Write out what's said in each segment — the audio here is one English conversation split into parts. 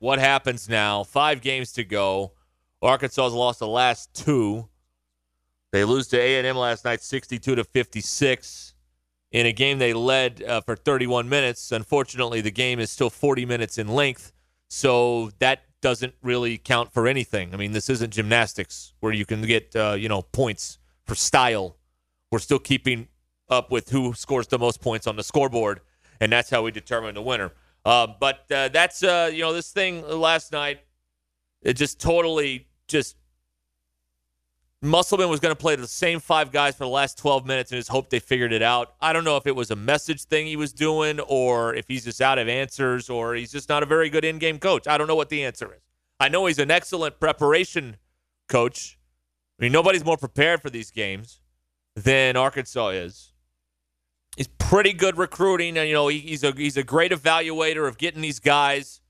What happens now? Five games to go. Arkansas has lost the last two. They lose to A&M last night, 62 to 56, in a game they led uh, for 31 minutes. Unfortunately, the game is still 40 minutes in length, so that doesn't really count for anything. I mean, this isn't gymnastics where you can get uh, you know points for style. We're still keeping up with who scores the most points on the scoreboard, and that's how we determine the winner. Uh, but uh, that's uh, you know this thing last night. It just totally just Musselman was going to play the same five guys for the last 12 minutes and just hope they figured it out. I don't know if it was a message thing he was doing or if he's just out of answers or he's just not a very good in-game coach. I don't know what the answer is. I know he's an excellent preparation coach. I mean, nobody's more prepared for these games than Arkansas is. He's pretty good recruiting, and you know he, he's a he's a great evaluator of getting these guys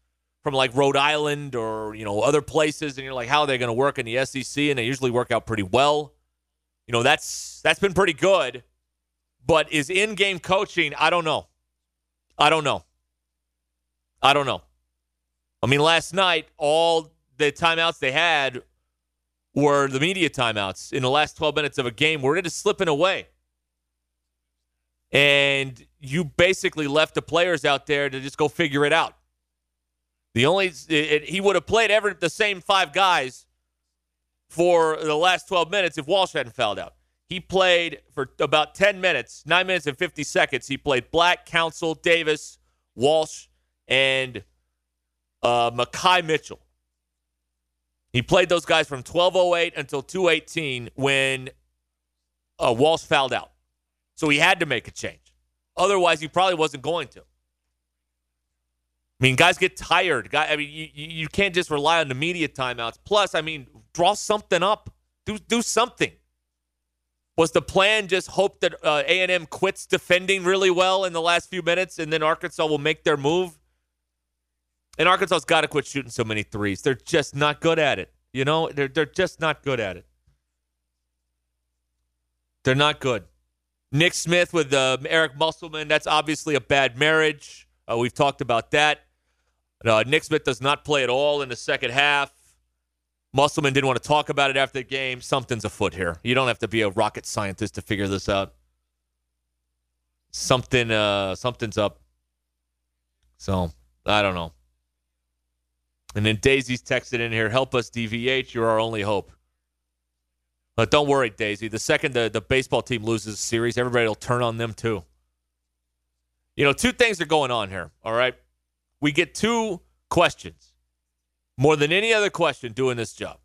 from like Rhode Island or you know other places, and you're like, how are they going to work in the SEC? And they usually work out pretty well. You know that's that's been pretty good, but is in-game coaching? I don't know. I don't know. I don't know. I mean, last night all the timeouts they had were the media timeouts in the last 12 minutes of a game. We're just slipping away and you basically left the players out there to just go figure it out. The only it, it, he would have played ever the same five guys for the last 12 minutes if Walsh hadn't fouled out. He played for about 10 minutes, 9 minutes and 50 seconds. He played Black, Council, Davis, Walsh, and uh, Makhi Mitchell. He played those guys from 1208 until 218 when uh, Walsh fouled out. So he had to make a change. Otherwise, he probably wasn't going to. I mean, guys get tired. Guy, I mean, you, you can't just rely on the media timeouts. Plus, I mean, draw something up. Do do something. Was the plan just hope that uh, A&M quits defending really well in the last few minutes, and then Arkansas will make their move? And Arkansas's got to quit shooting so many threes. They're just not good at it. You know, they're they're just not good at it. They're not good. Nick Smith with uh, Eric Musselman. That's obviously a bad marriage. Uh, we've talked about that. Uh, Nick Smith does not play at all in the second half. Musselman didn't want to talk about it after the game. Something's afoot here. You don't have to be a rocket scientist to figure this out. Something, uh, something's up. So I don't know. And then Daisy's texted in here, "Help us, DVH. You're our only hope." But don't worry, Daisy. The second the, the baseball team loses a series, everybody will turn on them too. You know, two things are going on here, all right? We get two questions more than any other question doing this job.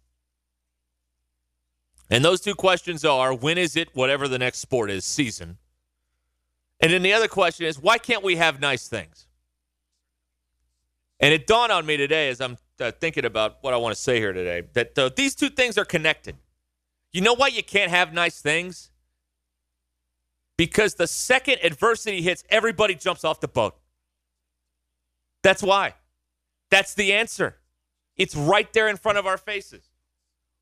And those two questions are when is it, whatever the next sport is, season? And then the other question is why can't we have nice things? And it dawned on me today as I'm uh, thinking about what I want to say here today that uh, these two things are connected. You know why you can't have nice things? Because the second adversity hits, everybody jumps off the boat. That's why. That's the answer. It's right there in front of our faces.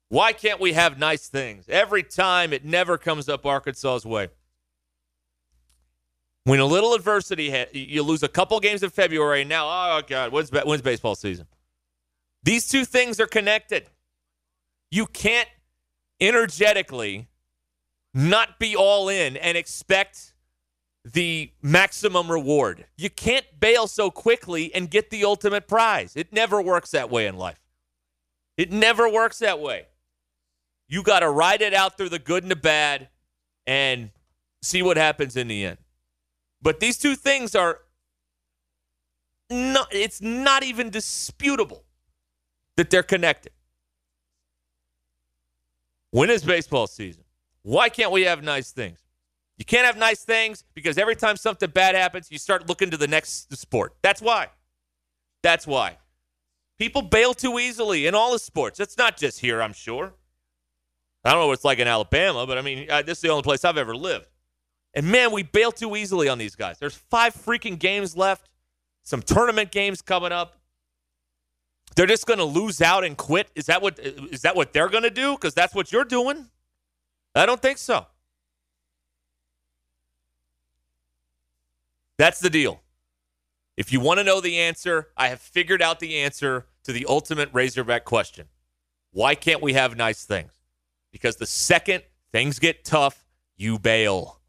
Why can't we have nice things? Every time it never comes up Arkansas's way. When a little adversity hit, you lose a couple games in February, and now, oh, God, when's, when's baseball season? These two things are connected. You can't energetically not be all in and expect the maximum reward. You can't bail so quickly and get the ultimate prize. It never works that way in life. It never works that way. You got to ride it out through the good and the bad and see what happens in the end. But these two things are not, it's not even disputable that they're connected. When is baseball season? Why can't we have nice things? You can't have nice things because every time something bad happens, you start looking to the next sport. That's why. That's why. People bail too easily in all the sports. It's not just here, I'm sure. I don't know what it's like in Alabama, but I mean, uh, this is the only place I've ever lived. And man, we bail too easily on these guys. There's five freaking games left, some tournament games coming up. They're just going to lose out and quit. Is that what is that what they're going to do? Because that's what you're doing. I don't think so. That's the deal. If you want to know the answer, I have figured out the answer to the ultimate Razorback question. Why can't we have nice things? Because the second things get tough, you bail.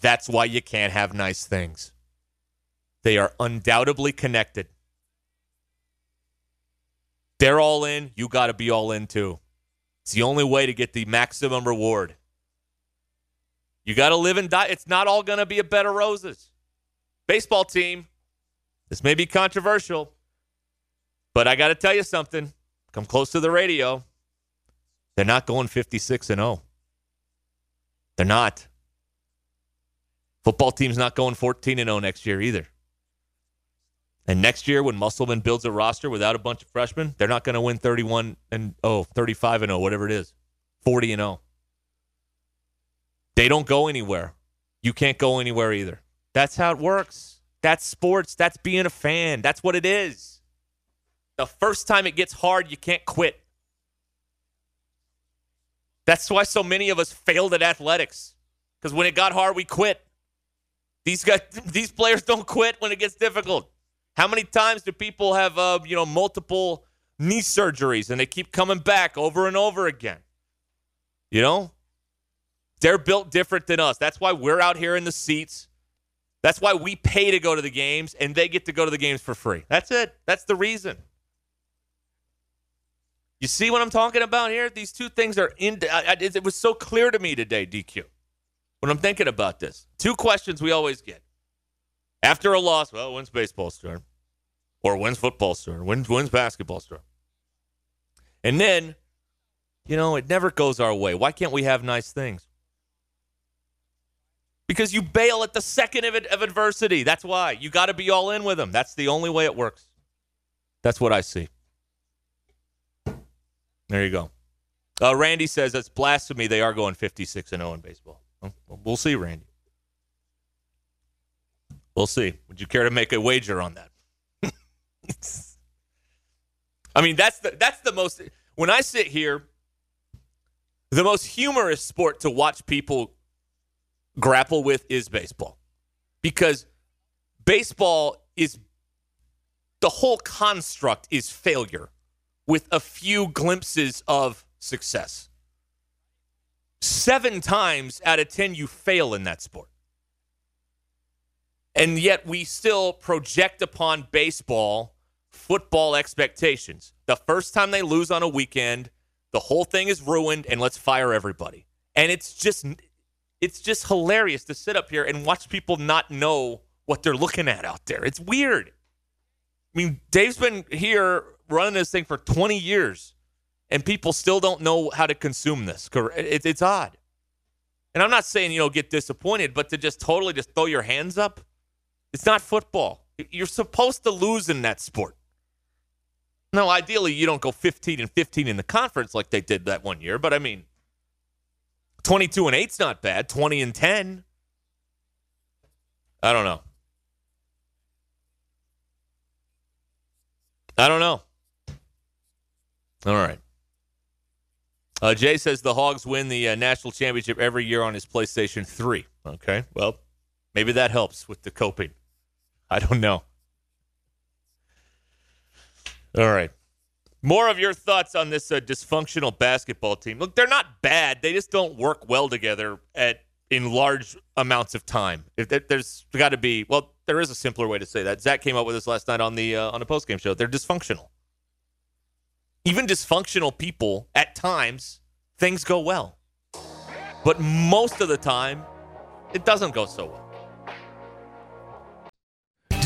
That's why you can't have nice things. They are undoubtedly connected. They're all in, you got to be all in too. It's the only way to get the maximum reward. You got to live and die. It's not all going to be a bed of roses. Baseball team, this may be controversial, but I got to tell you something. Come close to the radio. They're not going 56 and 0. They're not. Football team's not going 14 and 0 next year either. And next year, when Musselman builds a roster without a bunch of freshmen, they're not going to win 31 and oh, 35 and 0, whatever it is, 40 and 0. They don't go anywhere. You can't go anywhere either. That's how it works. That's sports. That's being a fan. That's what it is. The first time it gets hard, you can't quit. That's why so many of us failed at athletics. Because when it got hard, we quit. These guys, these players don't quit when it gets difficult. How many times do people have, uh, you know, multiple knee surgeries and they keep coming back over and over again? You know, they're built different than us. That's why we're out here in the seats. That's why we pay to go to the games and they get to go to the games for free. That's it. That's the reason. You see what I'm talking about here? These two things are in. I, I, it was so clear to me today, DQ, when I'm thinking about this. Two questions we always get after a loss, well, when's baseball start? Or when's football start? When's, when's basketball start? And then, you know, it never goes our way. Why can't we have nice things? Because you bail at the second of, of adversity. That's why. You got to be all in with them. That's the only way it works. That's what I see. There you go. Uh, Randy says that's blasphemy. They are going 56 and 0 in baseball. We'll see, Randy. We'll see. Would you care to make a wager on that? I mean, that's the that's the most when I sit here, the most humorous sport to watch people grapple with is baseball. Because baseball is the whole construct is failure with a few glimpses of success. Seven times out of 10, you fail in that sport. And yet we still project upon baseball football expectations. The first time they lose on a weekend, the whole thing is ruined and let's fire everybody. And it's just it's just hilarious to sit up here and watch people not know what they're looking at out there. It's weird. I mean, Dave's been here running this thing for 20 years and people still don't know how to consume this. It's, it's odd. And I'm not saying, you know, get disappointed, but to just totally just throw your hands up it's not football. You're supposed to lose in that sport. No, ideally, you don't go 15 and 15 in the conference like they did that one year, but I mean, 22 and 8's not bad. 20 and 10. I don't know. I don't know. All right. Uh, Jay says the Hogs win the uh, national championship every year on his PlayStation 3. Okay. Well, maybe that helps with the coping. I don't know. All right. More of your thoughts on this uh, dysfunctional basketball team. Look, they're not bad. They just don't work well together at in large amounts of time. If there's got to be, well, there is a simpler way to say that. Zach came up with this last night on the uh, on the post game show. They're dysfunctional. Even dysfunctional people, at times, things go well, but most of the time, it doesn't go so well.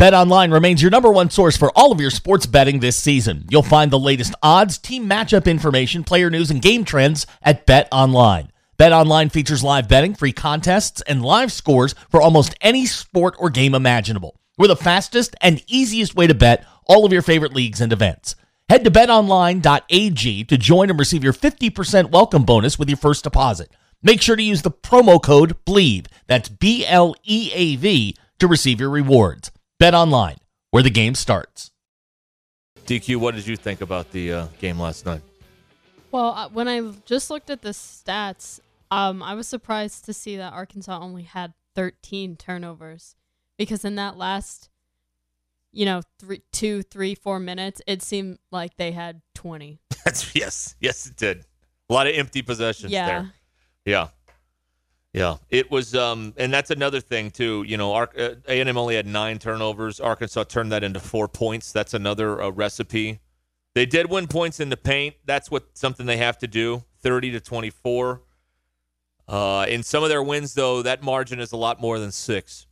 BetOnline remains your number one source for all of your sports betting this season. You'll find the latest odds, team matchup information, player news, and game trends at BetOnline. BetOnline features live betting, free contests, and live scores for almost any sport or game imaginable. We're the fastest and easiest way to bet all of your favorite leagues and events. Head to betonline.ag to join and receive your 50% welcome bonus with your first deposit. Make sure to use the promo code BLEAV, that's B L E A V, to receive your rewards. Bet online, where the game starts. DQ, what did you think about the uh, game last night? Well, uh, when I just looked at the stats, um, I was surprised to see that Arkansas only had 13 turnovers because in that last, you know, three, two, three, four minutes, it seemed like they had 20. That's yes, yes, it did. A lot of empty possessions Yeah. there. Yeah. Yeah, it was, um, and that's another thing too. You know, uh, A&M only had nine turnovers. Arkansas turned that into four points. That's another uh, recipe. They did win points in the paint. That's what something they have to do. Thirty to twenty-four. Uh, in some of their wins, though, that margin is a lot more than six.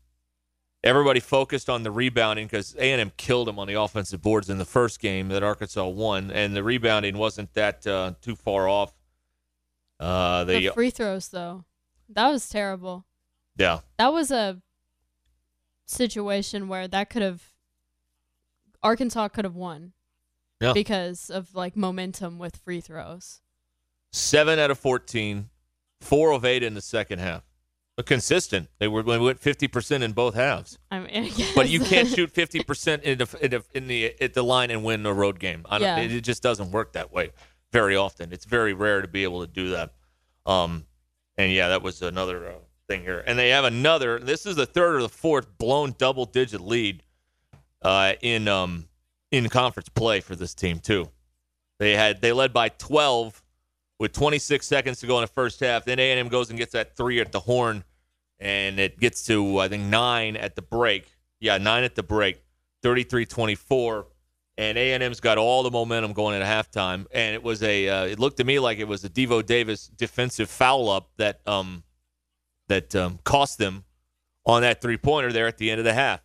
Everybody focused on the rebounding because A&M killed them on the offensive boards in the first game that Arkansas won, and the rebounding wasn't that uh, too far off. Uh, they, the free throws, though, that was terrible. yeah, That was a situation where that could have Arkansas could have won. Yeah. Because of like momentum with free throws. seven out of 14, four of eight in the second half. But consistent. They were they went 50% in both halves. I mean, I. But you can't shoot 50% in the, in the, in the at the line and win a road game. I don't, Yeah. it, it just doesn't work that way very often. It's very rare to be able to do that. Um, and yeah, that was another uh, thing here. And they have another. This is the third or the fourth blown double digit lead uh, in um, in conference play for this team too. They had they led by 12 with 26 seconds to go in the first half. Then A&M goes and gets that three at the horn, and it gets to I think nine at the break. Yeah, nine at the break, 33-24, and A&M's got all the momentum going at halftime. And it was a uh, it looked to me like it was a Devo Davis defensive foul up that um that um, cost them on that three pointer there at the end of the half.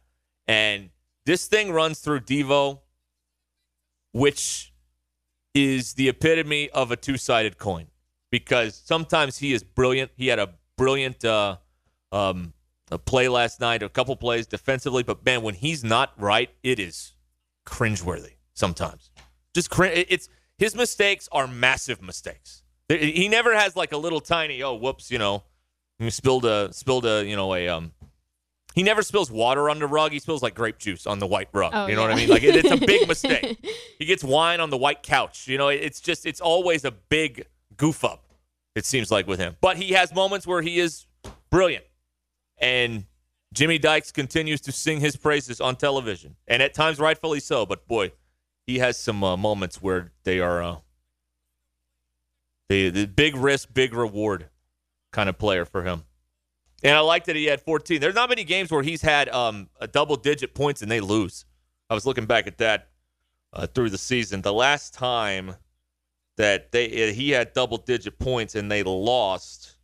And this thing runs through Devo, which is the epitome of a two sided coin because sometimes he is brilliant. He had a brilliant uh, um, a play last night, a couple plays defensively, but man, when he's not right, it is cringeworthy sometimes. Just cringe. It's his mistakes are massive mistakes. He never has like a little tiny, oh, whoops, you know, he spilled a spilled a you know a um. He never spills water on the rug. He spills like grape juice on the white rug. Oh, you know what I mean? Like it, it's a big mistake. he gets wine on the white couch. You know, it's just it's always a big goof up. It seems like with him, but he has moments where he is brilliant, and Jimmy Dykes continues to sing his praises on television, and at times rightfully so. But boy, he has some uh, moments where they are uh, the the big risk, big reward kind of player for him. And I like that he had 14. There's not many games where he's had um, a double digit points and they lose. I was looking back at that uh, through the season. The last time that they he had double digit points and they lost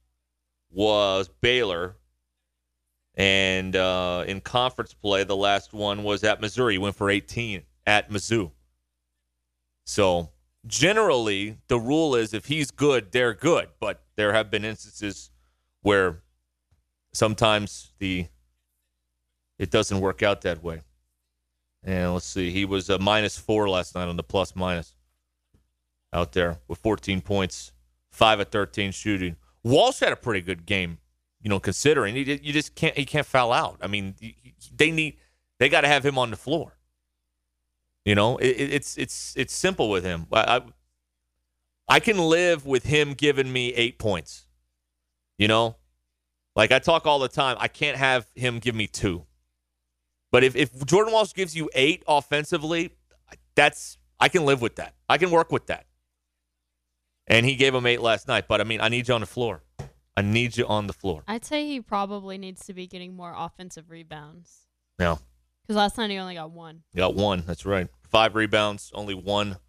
was Baylor. And uh, in conference play, the last one was at Missouri. He went for 18 at Mizzou. So generally, the rule is if he's good, they're good. But there have been instances where sometimes the it doesn't work out that way. And let's see, he was a minus four last night on the plus minus out there with 14 points, five of 13 shooting. Walsh had a pretty good game, you know, considering he you just can't he can't foul out. I mean, they need they got to have him on the floor. You know, it, it's it's it's simple with him. I, I I can live with him giving me eight points. You know, like I talk all the time. I can't have him give me two. But if, if Jordan Walsh gives you eight offensively, that's I can live with that. I can work with that. And he gave him eight last night. But I mean, I need you on the floor. I need you on the floor. I'd say he probably needs to be getting more offensive rebounds. Yeah. Because last night he only got one. Got one. That's right. Five rebounds, only one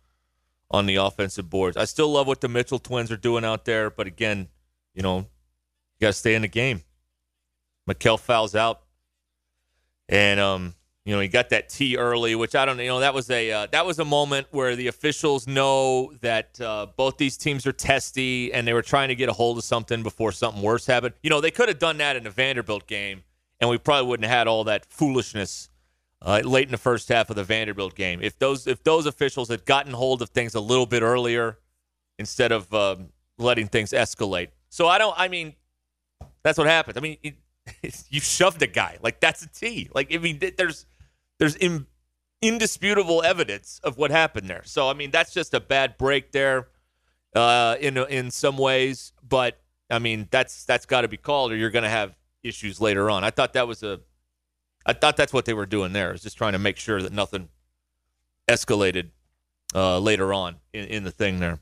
on the offensive boards. I still love what the Mitchell twins are doing out there, but again, you know, you got to stay in the game. Makhel fouls out, and um, you know he got that tee early, which I don't, you know, that was a uh, that was a moment where the officials know that uh, both these teams are testy, and they were trying to get a hold of something before something worse happened. You know, they could have done that in the Vanderbilt game, and we probably wouldn't have had all that foolishness uh, late in the first half of the Vanderbilt game. If those if those officials had gotten hold of things a little bit earlier instead of um, letting things escalate. So I don't. I mean, that's what happened. I mean, it, you shoved a guy like that's a T. Like I mean, there's there's in, indisputable evidence of what happened there. So I mean, that's just a bad break there uh, in in some ways. But I mean, that's that's got to be called, or you're going to have issues later on. I thought that was a I thought that's what they were doing there, is just trying to make sure that nothing escalated uh, later on in, in the thing there.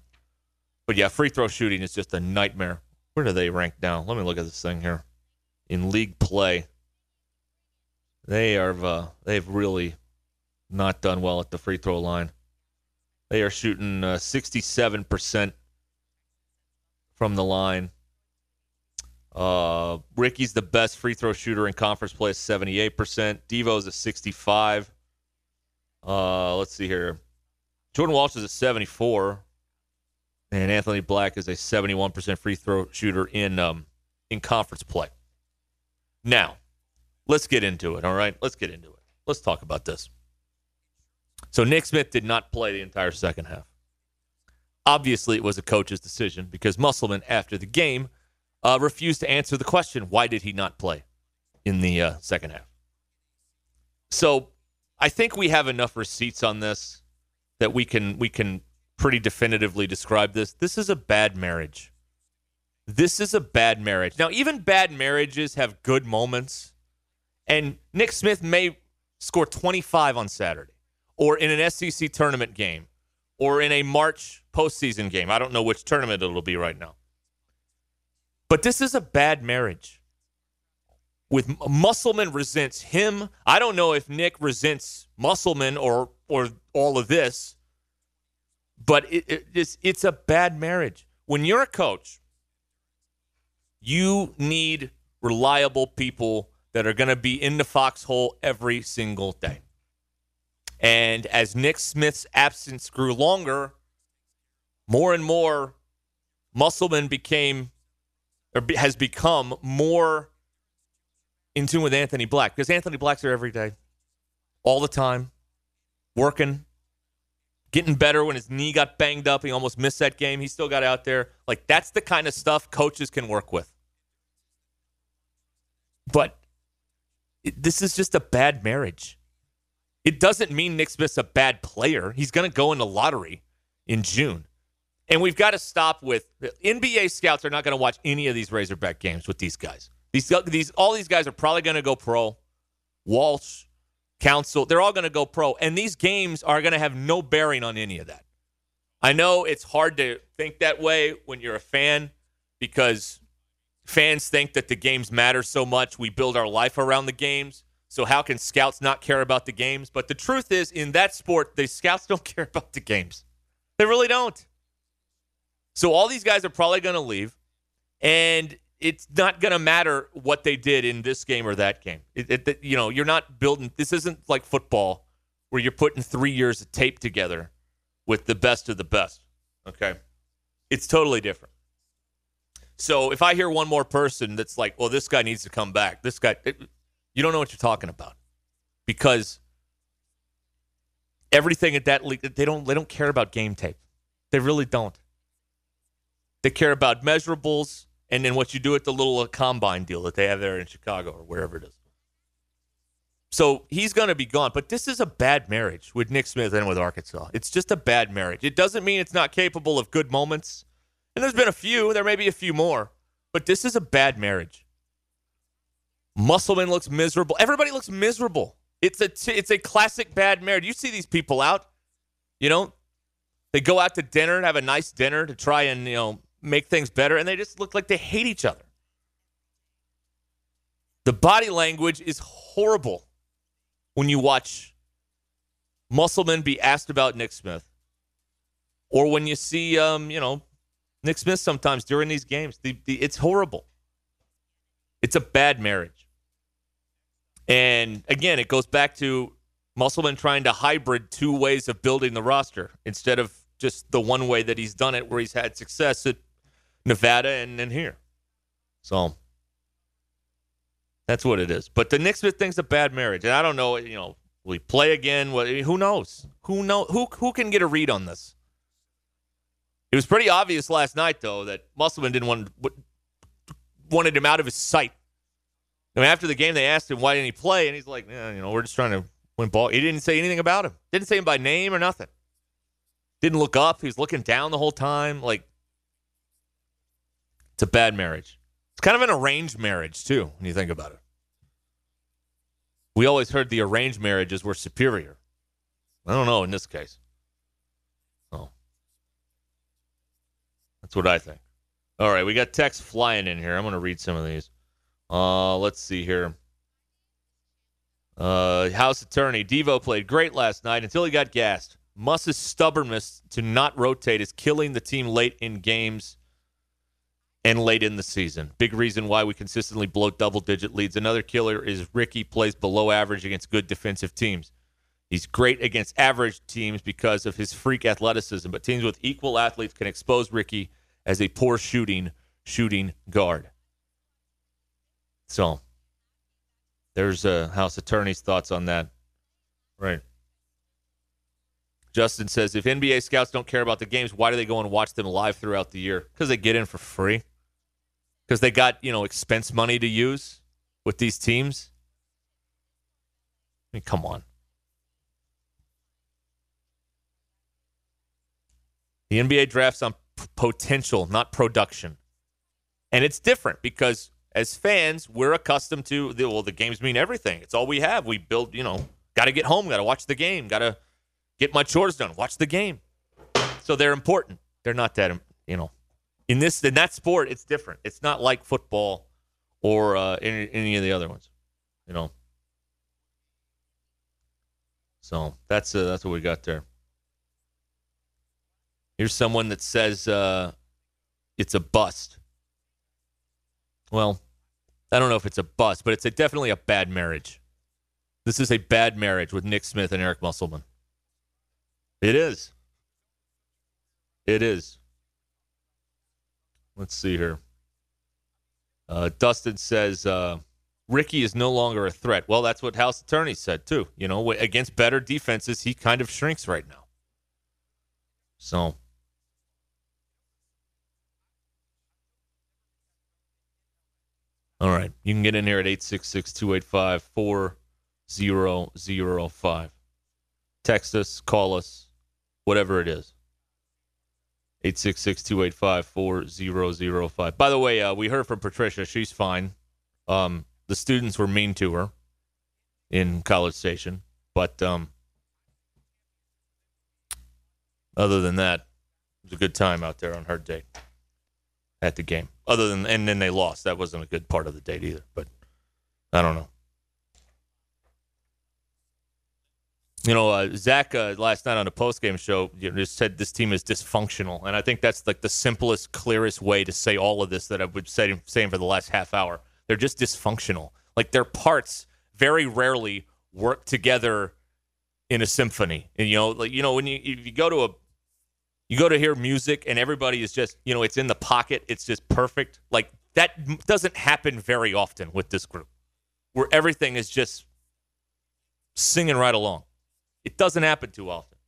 But yeah, free throw shooting is just a nightmare. Where do they rank now? Let me look at this thing here. In league play, they are uh, they've really not done well at the free throw line. They are shooting uh, 67% from the line. Uh, Ricky's the best free throw shooter in conference play, 78%. Devo's a 65. Uh, let's see here. Jordan Walsh is a 74, and Anthony Black is a 71% free throw shooter in um, in conference play. Now, let's get into it. All right, let's get into it. Let's talk about this. So Nick Smith did not play the entire second half. Obviously, it was a coach's decision because Musselman, after the game, uh, refused to answer the question why did he not play in the uh, second half? So I think we have enough receipts on this that we can we can pretty definitively describe this. This is a bad marriage. This is a bad marriage. Now, even bad marriages have good moments. And Nick Smith may score 25 on Saturday or in an SEC tournament game or in a March postseason game. I don't know which tournament it'll be right now. But this is a bad marriage. With Musselman resents him. I don't know if Nick resents Musselman or or all of this, but it, it, it's it's a bad marriage. When you're a coach, you need reliable people that are going to be in the foxhole every single day. And as Nick Smith's absence grew longer, more and more Musselman became or has become more in tune with Anthony Black because Anthony Black's there every day, all the time, working, getting better. When his knee got banged up, he almost missed that game. He still got out there. Like that's the kind of stuff coaches can work with. But this is just a bad marriage. It doesn't mean Nick Smith's a bad player. He's going to go in the lottery in June. And we've got to stop with NBA scouts are not going to watch any of these Razorback games with these guys. These these all these guys are probably going to go pro. Walsh, Council, they're all going to go pro, and these games are going to have no bearing on any of that. I know it's hard to think that way when you're a fan because fans think that the games matter so much. We build our life around the games. So how can scouts not care about the games? But the truth is, in that sport, the scouts don't care about the games. They really don't. So all these guys are probably going to leave, and it's not going to matter what they did in this game or that game. It, it, you know, you're not building. This isn't like football where you're putting three years of tape together with the best of the best. Okay, it's totally different. So if I hear one more person that's like, "Well, this guy needs to come back," this guy, it, you don't know what you're talking about because everything at that league, they don't they don't care about game tape. They really don't. They care about measurables and then what you do at the little uh, combine deal that they have there in Chicago or wherever it is. So he's going to be gone. But this is a bad marriage with Nick Smith and with Arkansas. It's just a bad marriage. It doesn't mean it's not capable of good moments. And there's been a few, there may be a few more, but this is a bad marriage. Musselman looks miserable. Everybody looks miserable It's a t- it's a classic bad marriage. You see these people out, you know, they go out to dinner and have a nice dinner to try and you know make things better, and they just look like they hate each other. The body language is horrible when you watch Musselman be asked about Nick Smith, or when you see, um, you know, Nick Smith sometimes during these games. The, the, it's horrible. It's a bad marriage. And again, it goes back to Musselman trying to hybrid two ways of building the roster instead of just the one way that he's done it, where he's had success at Nevada and, and here. So that's what it is. But the Nick Smith thing's a bad marriage, and I don't know. You know, he play again? What? Who knows? Who know? Who who can get a read on this? It was pretty obvious last night, though, that Musselman didn't want wanted him out of his sight. I mean, after the game, they asked him why didn't he play, and he's like, you know, we're just trying to win ball. He didn't say anything about him. Didn't say him by name or nothing. Didn't look up. He was looking down the whole time. Like, it's a bad marriage. It's kind of an arranged marriage too, when you think about it. We always heard the arranged marriages were superior. I don't know in this case. That's what I think. All right, we got text flying in here. I'm going to read some of these. Uh, let's see here. Uh, House attorney Devo played great last night until he got gassed. Muss's stubbornness to not rotate is killing the team late in games and late in the season. Big reason why we consistently blow double digit leads. Another killer is Ricky plays below average against good defensive teams. He's great against average teams because of his freak athleticism, but teams with equal athletes can expose Ricky as a poor shooting shooting guard. So there's a House Attorney's thoughts on that. Right. Justin says if NBA scouts don't care about the games, why do they go and watch them live throughout the year? Because they get in for free. Because they got, you know, expense money to use with these teams. I mean, come on. The NBA drafts on potential, not production. And it's different because as fans, we're accustomed to the, well, the games mean everything. It's all we have. We build, you know, got to get home, got to watch the game, got to get my chores done, watch the game. So they're important. They're not that, you know, in this in that sport, it's different. It's not like football or uh, any, any of the other ones, you know. So that's uh, that's what we got there. Here's someone that says uh, it's a bust. Well, I don't know if it's a bust, but it's a, definitely a bad marriage. This is a bad marriage with Nick Smith and Eric Musselman. It is. It is. Let's see here. Uh, Dustin says uh, Ricky is no longer a threat. Well, that's what House Attorney said too. You know, against better defenses, he kind of shrinks right now. So All right. You can get in here at 866 285 4005. Text us, call us, whatever it is. 866 285 4005. By the way, uh, we heard from Patricia. She's fine. Um, the students were mean to her in College Station. But um, other than that, it was a good time out there on her day at the game. Other than and then they lost. That wasn't a good part of the date either. But I don't know. You know, uh, Zach uh, last night on the post game show you know, just said this team is dysfunctional, and I think that's like the simplest, clearest way to say all of this that I've been saying, for the last half hour. They're just dysfunctional. Like their parts very rarely work together in a symphony. And you know, like you know, when you you go to a you go to hear music and everybody is just, you know, it's in the pocket. It's just perfect. Like that doesn't happen very often with this group where everything is just singing right along. It doesn't happen too often.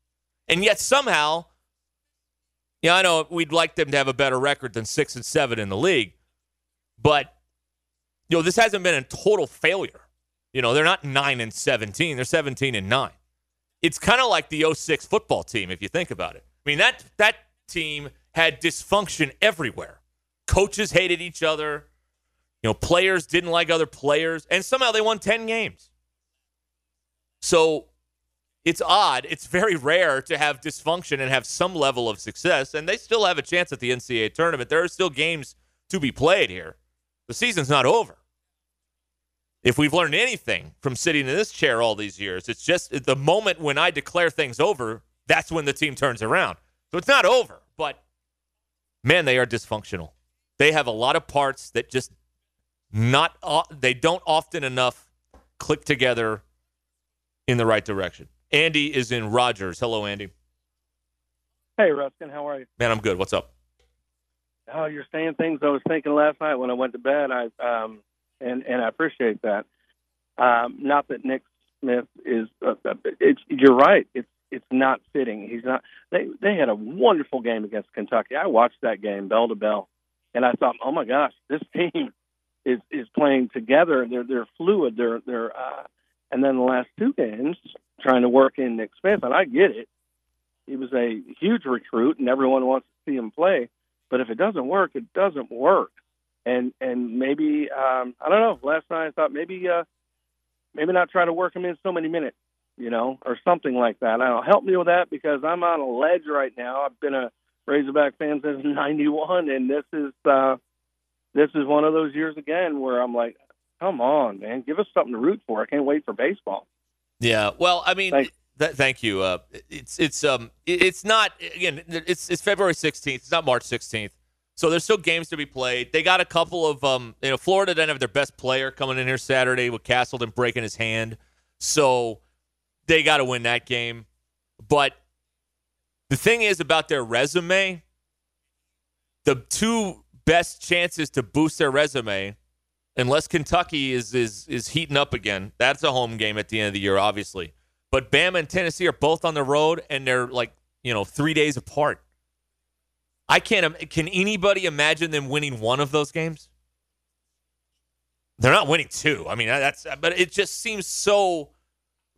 And yet somehow, yeah, I know we'd like them to have a better record than six and seven in the league, but you know, this hasn't been a total failure. You know, they're not nine and 17, they're 17 and nine. It's kind of like the 06 football team, if you think about it. I mean, that that team had dysfunction everywhere. Coaches hated each other. You know, players didn't like other players, and somehow they won 10 games. So it's odd. It's very rare to have dysfunction and have some level of success, and they still have a chance at the NCAA tournament. There are still games to be played here. The season's not over. If we've learned anything from sitting in this chair all these years, it's just the moment when I declare things over, that's when the team turns around. So it's not over, but man, they are dysfunctional. They have a lot of parts that just not they don't often enough click together in the right direction. Andy is in Rogers. Hello, Andy. Hey, Ruskin, how are you? Man, I'm good. What's up? Oh, you're saying things I was thinking last night when I went to bed. I um, and and I appreciate that. Um, not that Nick Smith is. Uh, uh, it's you're right. It's it's not fitting. He's not. They they had a wonderful game against Kentucky. I watched that game bell to bell, and I thought, oh my gosh, this team is is playing together. They're they're fluid. They're they're. Uh, and then the last two games, trying to work in Nick Smith, and I get it. He was a huge recruit, and everyone wants to see him play. But if it doesn't work, it doesn't work. And and maybe um, I don't know. Last night I thought maybe uh, maybe not try to work him in so many minutes, you know, or something like that. I don't. Help me with that because I'm on a ledge right now. I've been a Razorback fan since '91, and this is uh, this is one of those years again where I'm like, come on, man, give us something to root for. I can't wait for baseball. Yeah, well, I mean, th- thank you. Uh, it's it's um it's not again. It's it's February 16th. It's not March 16th. So there's still games to be played. They got a couple of um you know Florida didn't have their best player coming in here Saturday with Castleton breaking his hand. So they got to win that game. But the thing is about their resume, the two best chances to boost their resume unless Kentucky is is is heating up again. That's a home game at the end of the year, obviously. But Bama and Tennessee are both on the road, and they're like you know three days apart. I can't. Can anybody imagine them winning one of those games? They're not winning two. I mean, that's. But it just seems so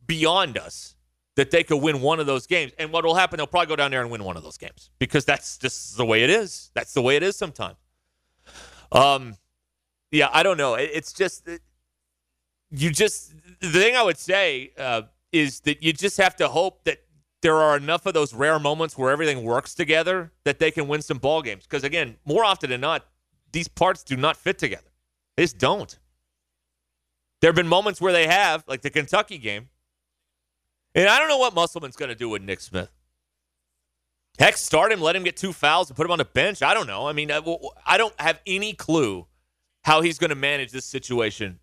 beyond us that they could win one of those games. And what will happen? They'll probably go down there and win one of those games because that's just the way it is. That's the way it is sometimes. Um, yeah, I don't know. It's just you just the thing I would say uh, is that you just have to hope that there are enough of those rare moments where everything works together that they can win some ball games. Because again, more often than not, these parts do not fit together. They just don't. There have been moments where they have, like the Kentucky game. And I don't know what Musselman's going to do with Nick Smith. Heck, start him, let him get two fouls, and put him on the bench. I don't know. I mean, I, don't have any clue how he's going to manage this situation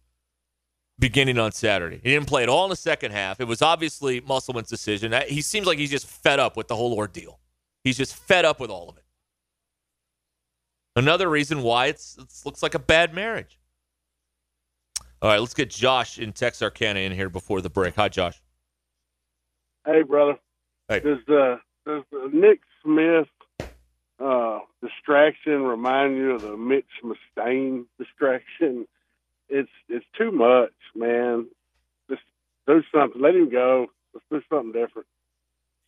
beginning on Saturday. He didn't play at all in the second half. It was obviously Musselman's decision. He seems like he's just fed up with the whole ordeal. He's just fed up with all of it. Another reason why it looks like a bad marriage. All right, let's get Josh in Texarkana in here before the break. Hi, Josh. Hey, brother. Hey. Does uh, does Nick Smith uh, distraction remind you of the Mitch Mustain distraction. It's it's too much, man. Just do something. Let him go. Let's do something different.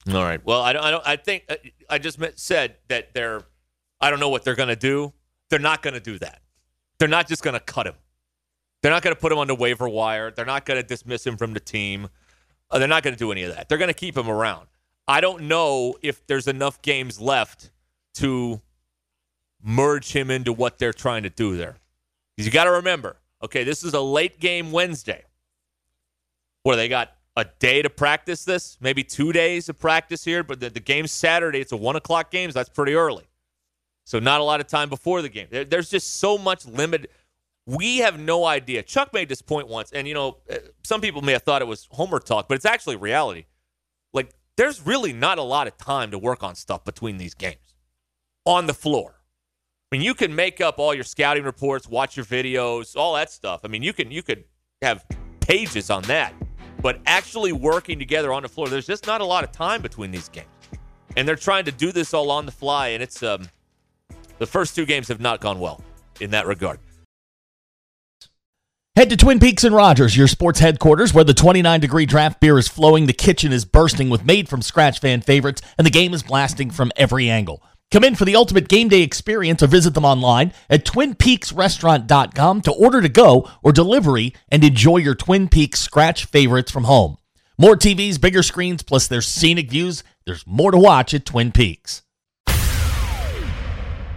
All right. Well, I don't. I don't. I think uh, I just said that they're. I don't know what they're going to do. They're not going to do that. They're not just going to cut him. They're not going to put him on the waiver wire. They're not going to dismiss him from the team. Uh, they're not going to do any of that. They're going to keep him around. I don't know if there's enough games left to merge him into what they're trying to do there. Because you got to remember, okay, this is a late game Wednesday where they got a day to practice this, maybe two days of practice here, but the, the game's Saturday. It's a one o'clock game, so that's pretty early. So not a lot of time before the game. There, there's just so much limit. We have no idea. Chuck made this point once, and you know, uh, some people may have thought it was Homer talk, but it's actually reality. Like, there's really not a lot of time to work on stuff between these games on the floor. I mean, you can make up all your scouting reports, watch your videos, all that stuff. I mean, you can you could have pages on that. But actually working together on the floor, there's just not a lot of time between these games. And they're trying to do this all on the fly, and it's um the first two games have not gone well in that regard. Head to Twin Peaks and Rogers, your sports headquarters, where the 29 degree draft beer is flowing, the kitchen is bursting with made from scratch fan favorites, and the game is blasting from every angle. Come in for the ultimate game day experience or visit them online at twinpeaksrestaurant.com to order to go or delivery and enjoy your Twin Peaks scratch favorites from home. More TVs, bigger screens, plus their scenic views. There's more to watch at Twin Peaks.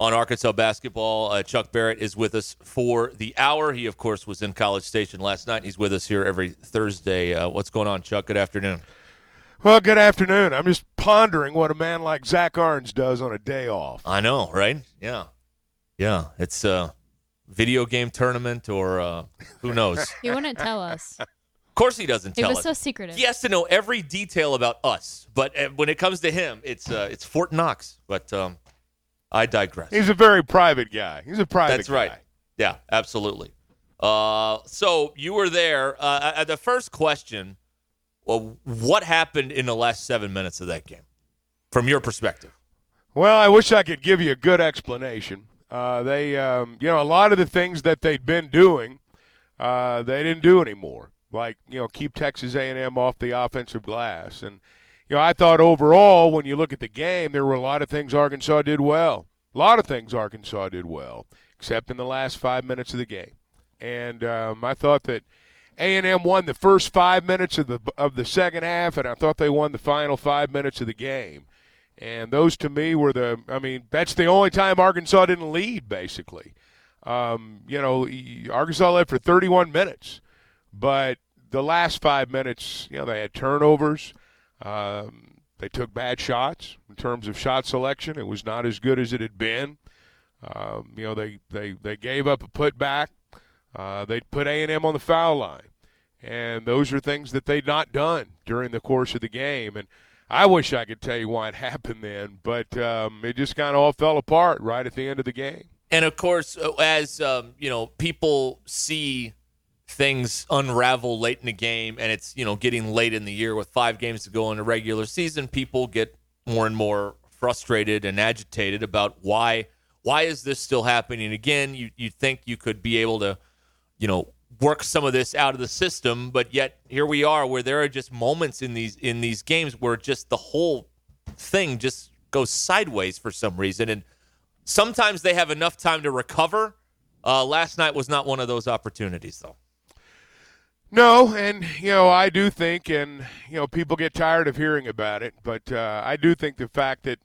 on Arkansas basketball. Uh, Chuck Barrett is with us for the hour. He, of course, was in College Station last night. He's with us here every Thursday. Uh, what's going on, Chuck? Good afternoon. Well, good afternoon. I'm just pondering what a man like Zach Arns does on a day off. I know, right? Yeah. Yeah. It's a video game tournament or uh, who knows? He wouldn't tell us. Of course he doesn't He tell was us. so secretive. He has to know every detail about us, but uh, when it comes to him, it's uh, it's Fort Knox. But um, I digress. He's a very private guy. He's a private That's right. Yeah, absolutely. Uh, so you were there. Uh, at the first question, well, what happened in the last seven minutes of that game, from your perspective? Well, I wish I could give you a good explanation. Uh, they, um, you know, a lot of the things that they'd been doing, uh, they didn't do anymore. Like, you know, keep Texas A&M off the offensive glass. And, you know, I thought overall, when you look at the game, there were a lot of things Arkansas did well. A lot of things Arkansas did well, except in the last five minutes of the game. And um, I thought that A&M won the first five minutes of the of the second half, and I thought they won the final five minutes of the game. And those to me were the, I mean, that's the only time Arkansas didn't lead, basically. Um, you know, Arkansas led for 31 minutes, but the last five minutes, you know, they had turnovers. Um, they took bad shots in terms of shot selection. It was not as good as it had been. Um, you know, they, they, they gave up a putback. Uh, they put A&M on the foul line. And those are things that they'd not done during the course of the game. And I wish I could tell you why it happened then, but um, it just kind of all fell apart right at the end of the game. And of course, uh, as um, you know, people see things unravel late in the game, and it's you know getting late in the year with five games to go in the regular season, people get more and more frustrated and agitated about why why is this still happening again? You you think you could be able to, you know, work some of this out of the system, but yet here we are where there are just moments in these in these games where just the whole thing just goes sideways for some reason, and sometimes they have enough time to recover. Uh, last night was not one of those opportunities, though. No, and you know I do think, and you know people get tired of hearing about it, but uh, I do think the fact that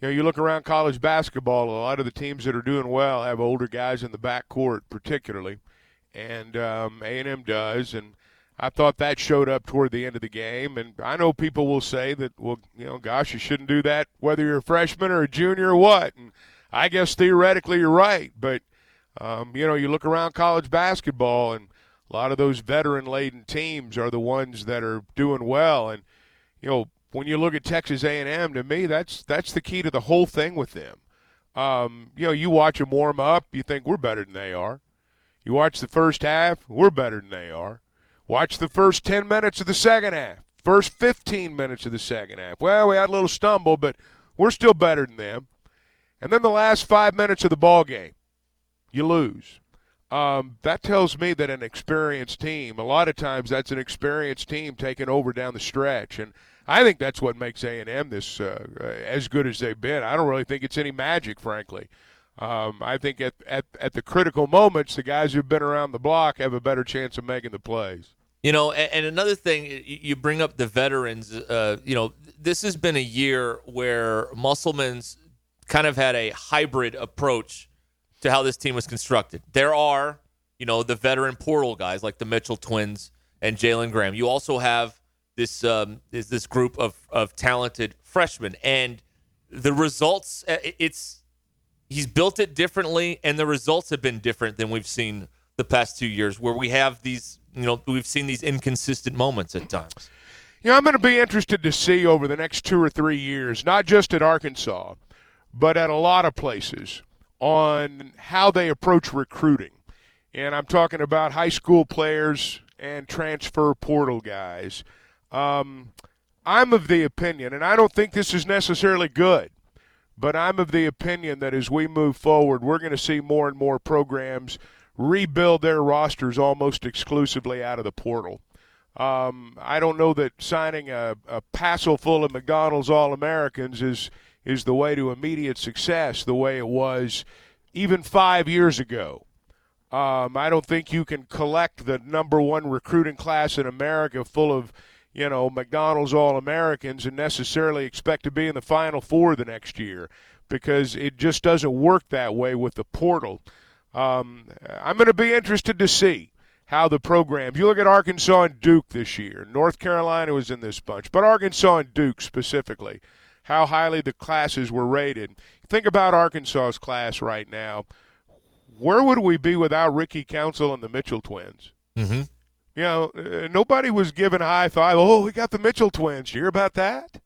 you know you look around college basketball, a lot of the teams that are doing well have older guys in the backcourt, particularly, and um, A&M does, and I thought that showed up toward the end of the game. And I know people will say that, well, you know, gosh, you shouldn't do that whether you're a freshman or a junior or what. And I guess theoretically you're right, but um, you know, you look around college basketball and a lot of those veteran-laden teams are the ones that are doing well. And you know, when you look at Texas A&M, to me, that's that's the key to the whole thing with them. Um, you know, you watch them warm up, you think we're better than they are. You watch the first half, we're better than they are. Watch the first 10 minutes of the second half, first 15 minutes of the second half. Well, we had a little stumble, but we're still better than them. And then the last five minutes of the ball game, you lose. Um, that tells me that an experienced team, a lot of times that's an experienced team taking over down the stretch. And I think that's what makes A&M this uh, as good as they've been. I don't really think it's any magic, frankly. Um, I think at, at at the critical moments, the guys who've been around the block have a better chance of making the plays. You know, and, and another thing, you bring up the veterans. Uh, you know, this has been a year where Musselman's kind of had a hybrid approach to how this team was constructed. There are, you know, the veteran portal guys like the Mitchell twins and Jalen Graham. You also have this um, is this group of of talented freshmen, and the results. uh, It's he's built it differently, and the results have been different than we've seen the past two years, where we have these. You know, we've seen these inconsistent moments at times. You know, I'm going to be interested to see over the next two or three years, not just at Arkansas, but at a lot of places, on how they approach recruiting. And I'm talking about high school players and transfer portal guys. Um, I'm of the opinion, and I don't think this is necessarily good, but I'm of the opinion that as we move forward, we're going to see more and more programs rebuild their rosters almost exclusively out of the portal. Um, I don't know that signing a, a passel full of McDonald's All Americans is is the way to immediate success, the way it was even five years ago. Um, I don't think you can collect the number one recruiting class in America full of, you know, McDonald's All Americans and necessarily expect to be in the Final Four the next year because it just doesn't work that way with the portal. Um, I'm going to be interested to see how the programs. You look at Arkansas and Duke this year. North Carolina was in this bunch, but Arkansas and Duke specifically, how highly the classes were rated. Think about Arkansas's class right now. Where would we be without Ricky Council and the Mitchell twins? Mm-hmm. You know, uh, nobody was given a high five. Oh, we got the Mitchell twins. You hear about that?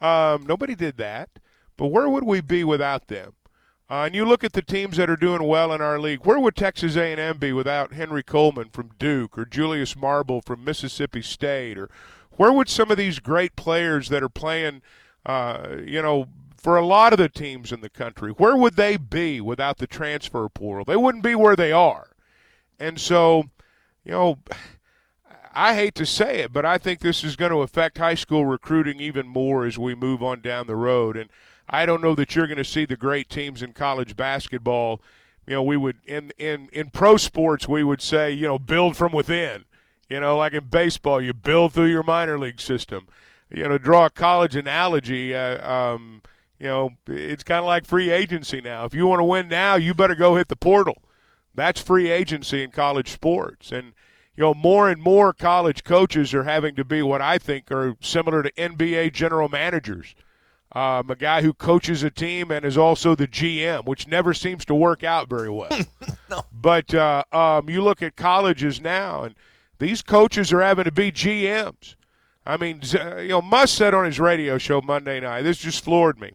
Um, nobody did that. But where would we be without them? Uh, and you look at the teams that are doing well in our league. Where would Texas A&M be without Henry Coleman from Duke or Julius Marble from Mississippi State? Or where would some of these great players that are playing, uh, you know, for a lot of the teams in the country, where would they be without the transfer portal? They wouldn't be where they are. And so, you know, I hate to say it, but I think this is going to affect high school recruiting even more as we move on down the road. And I don't know that you're going to see the great teams in college basketball. You know, we would in in in pro sports we would say, you know, build from within. You know, like in baseball, you build through your minor league system. You know, draw a college analogy. Uh, um, you know, it's kind of like free agency now. If you want to win now, you better go hit the portal. That's free agency in college sports, and you know, more and more college coaches are having to be what I think are similar to NBA general managers. Um, a guy who coaches a team and is also the GM, which never seems to work out very well. no. But uh, um, you look at colleges now, and these coaches are having to be GMs. I mean, you know, Muss said on his radio show Monday night, this just floored me.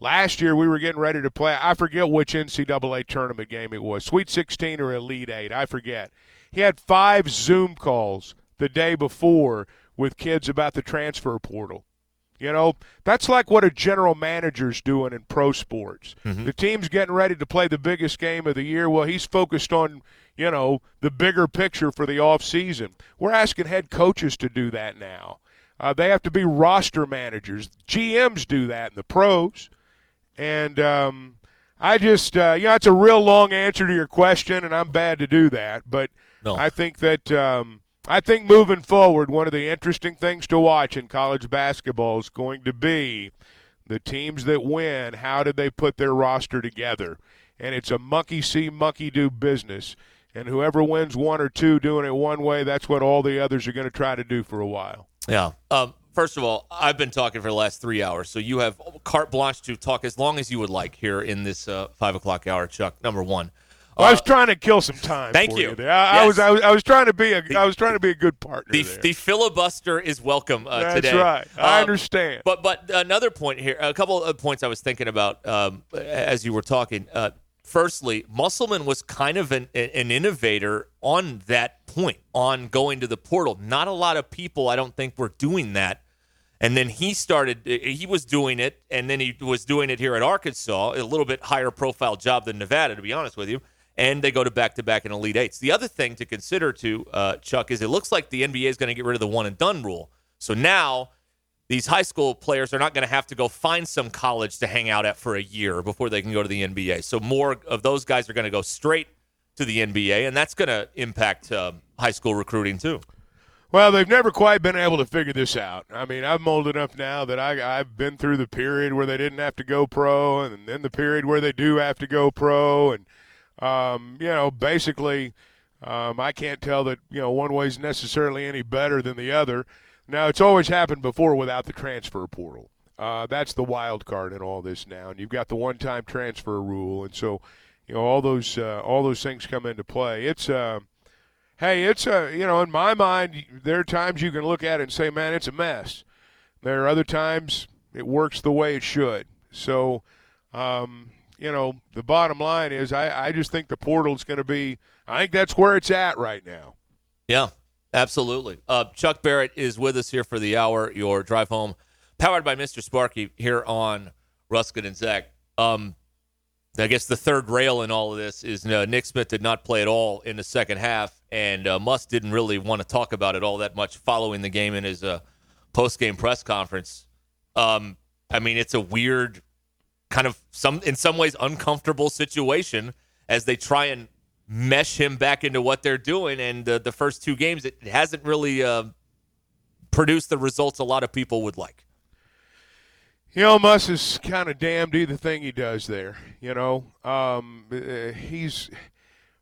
Last year we were getting ready to play. I forget which NCAA tournament game it was, Sweet 16 or Elite Eight. I forget. He had five Zoom calls the day before with kids about the transfer portal. You know, that's like what a general manager's doing in pro sports. Mm-hmm. The team's getting ready to play the biggest game of the year. Well, he's focused on, you know, the bigger picture for the off season. We're asking head coaches to do that now. Uh, they have to be roster managers. GMs do that in the pros. And um, I just, uh, you know, it's a real long answer to your question, and I'm bad to do that. But No. I think that um, I think moving forward, one of the interesting things to watch in college basketball is going to be the teams that win. How did they put their roster together? And it's a monkey see, monkey do business. And whoever wins one or two doing it one way, that's what all the others are going to try to do for a while. Yeah. Um, first of all, I've been talking for the last three hours, so you have carte blanche to talk as long as you would like here in this uh, five o'clock hour, Chuck. Number one. Well, I was trying to kill some time. thank for you. there. I, I was, I was, I was trying to be a, I was trying to be a good partner. the, there. the filibuster is welcome uh, That's today. right. I Um, understand. But but another point here, a couple of points I was thinking about um, as you were talking. Uh, firstly, Musselman was kind of an, an innovator on that point, on going to the portal. Not a lot of people, I don't think, were doing that. And then he started, he was doing it, and then he was doing it here at Arkansas, a little bit higher profile job than Nevada, to be honest with you. And they go to back to back in Elite Eights. The other thing to consider, too, uh, Chuck, is it looks like the NBA is going to get rid of the one and done rule. So now these high school players are not going to have to go find some college to hang out at for a year before they can go to the NBA. So more of those guys are going to go straight to the NBA, and that's going to impact uh, high school recruiting too. Well, they've never quite been able to figure this out. I mean, I'm old enough now that I, I've been through the period where they didn't have to go pro, and then the period where they do have to go pro, and um, you know, basically, um, I can't tell that you know one way's necessarily any better than the other. Now, it's always happened before without the transfer portal. Uh, that's the wild card in all this now, and you've got the one-time transfer rule, and so you know all those uh, all those things come into play. It's uh, hey, it's a you know in my mind there are times you can look at it and say, man, it's a mess. There are other times it works the way it should. So, um, you know, the bottom line is I, I just think the portal is going to be. I think that's where it's at right now. Yeah, absolutely. Uh, Chuck Barrett is with us here for the hour. Your drive home, powered by Mr. Sparky here on Ruskin and Zach. Um, I guess the third rail in all of this is uh, Nick Smith did not play at all in the second half, and uh, Muss didn't really want to talk about it all that much following the game in his uh, post game press conference. Um, I mean, it's a weird, kind of some in some ways uncomfortable situation as they try and mesh him back into what they're doing. And uh, the first two games, it hasn't really uh, produced the results a lot of people would like. You know, Muss is kind of damned either thing he does there. You know, um, uh, he's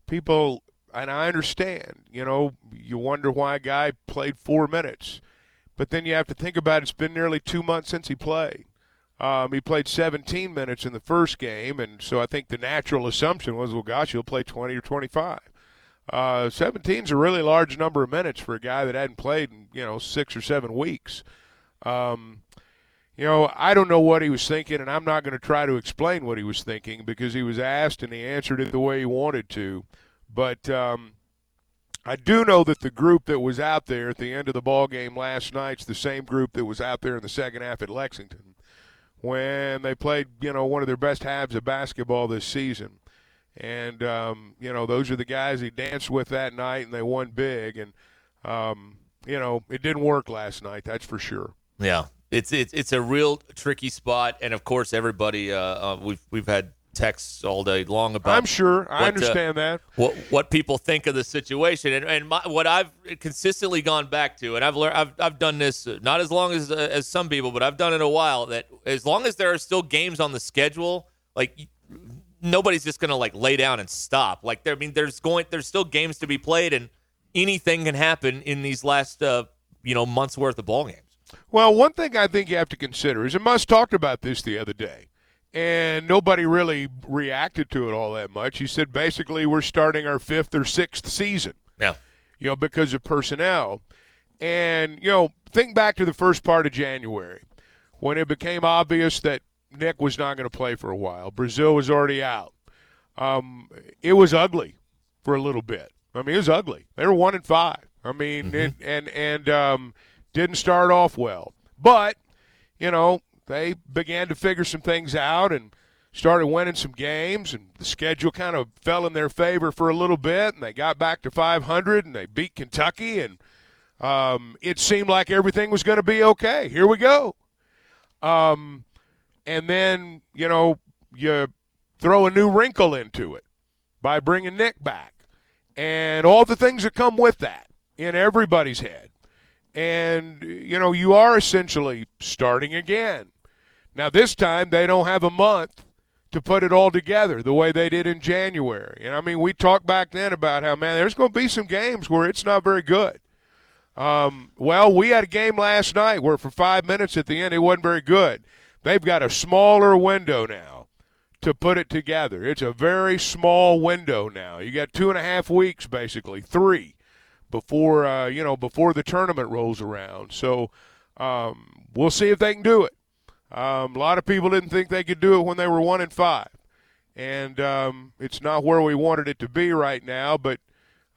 people, and I understand. You know, you wonder why a guy played four minutes, but then you have to think about it, it's been nearly two months since he played. Um, he played 17 minutes in the first game, and so I think the natural assumption was, well, gosh, he'll play 20 or 25. Uh, 17 is a really large number of minutes for a guy that hadn't played in you know six or seven weeks. Um, you know, I don't know what he was thinking, and I'm not going to try to explain what he was thinking because he was asked and he answered it the way he wanted to. But um, I do know that the group that was out there at the end of the ball game last night's the same group that was out there in the second half at Lexington when they played, you know, one of their best halves of basketball this season. And um, you know, those are the guys he danced with that night, and they won big. And um, you know, it didn't work last night, that's for sure. Yeah, it's it's it's a real tricky spot, and of course, everybody uh, uh, we've we've had texts all day long about. I'm sure I what, uh, understand that. What what people think of the situation, and and my, what I've consistently gone back to, and I've learned I've I've done this uh, not as long as uh, as some people, but I've done it a while. That as long as there are still games on the schedule, like nobody's just gonna like lay down and stop. Like there, I mean, there's going there's still games to be played, and anything can happen in these last uh, you know months worth of ball games. Well, one thing I think you have to consider is, and Muss talked about this the other day, and nobody really reacted to it all that much. He said basically we're starting our fifth or sixth season. Yeah. You know, because of personnel. And, you know, think back to the first part of January when it became obvious that Nick was not going to play for a while. Brazile was already out. Um, it was ugly for a little bit. I mean, it was ugly. They were one and five. I mean, Mm-hmm. and and, and um, didn't start off well. But you know, they began to figure some things out and started winning some games, and the schedule kind of fell in their favor for a little bit, and they got back to 500, and they beat Kentucky, and um, it seemed like everything was going to be okay. Here we go. Um, and then you know you throw a new wrinkle into it by bringing Nick back, and all the things that come with that in everybody's head. And, you know, you are essentially starting again. Now, this time they don't have a month to put it all together the way they did in January. And I mean, we talked back then about how, man, there's going to be some games where it's not very good. Um, well, we had a game last night where for five minutes at the end it wasn't very good. They've got a smaller window now to put it together. It's a very small window now. You got two and a half weeks, basically, three before uh, you know before the tournament rolls around. So um, we'll see if they can do it. Um, a lot of people didn't think they could do it when they were one and five, and um, it's not where we wanted it to be right now. But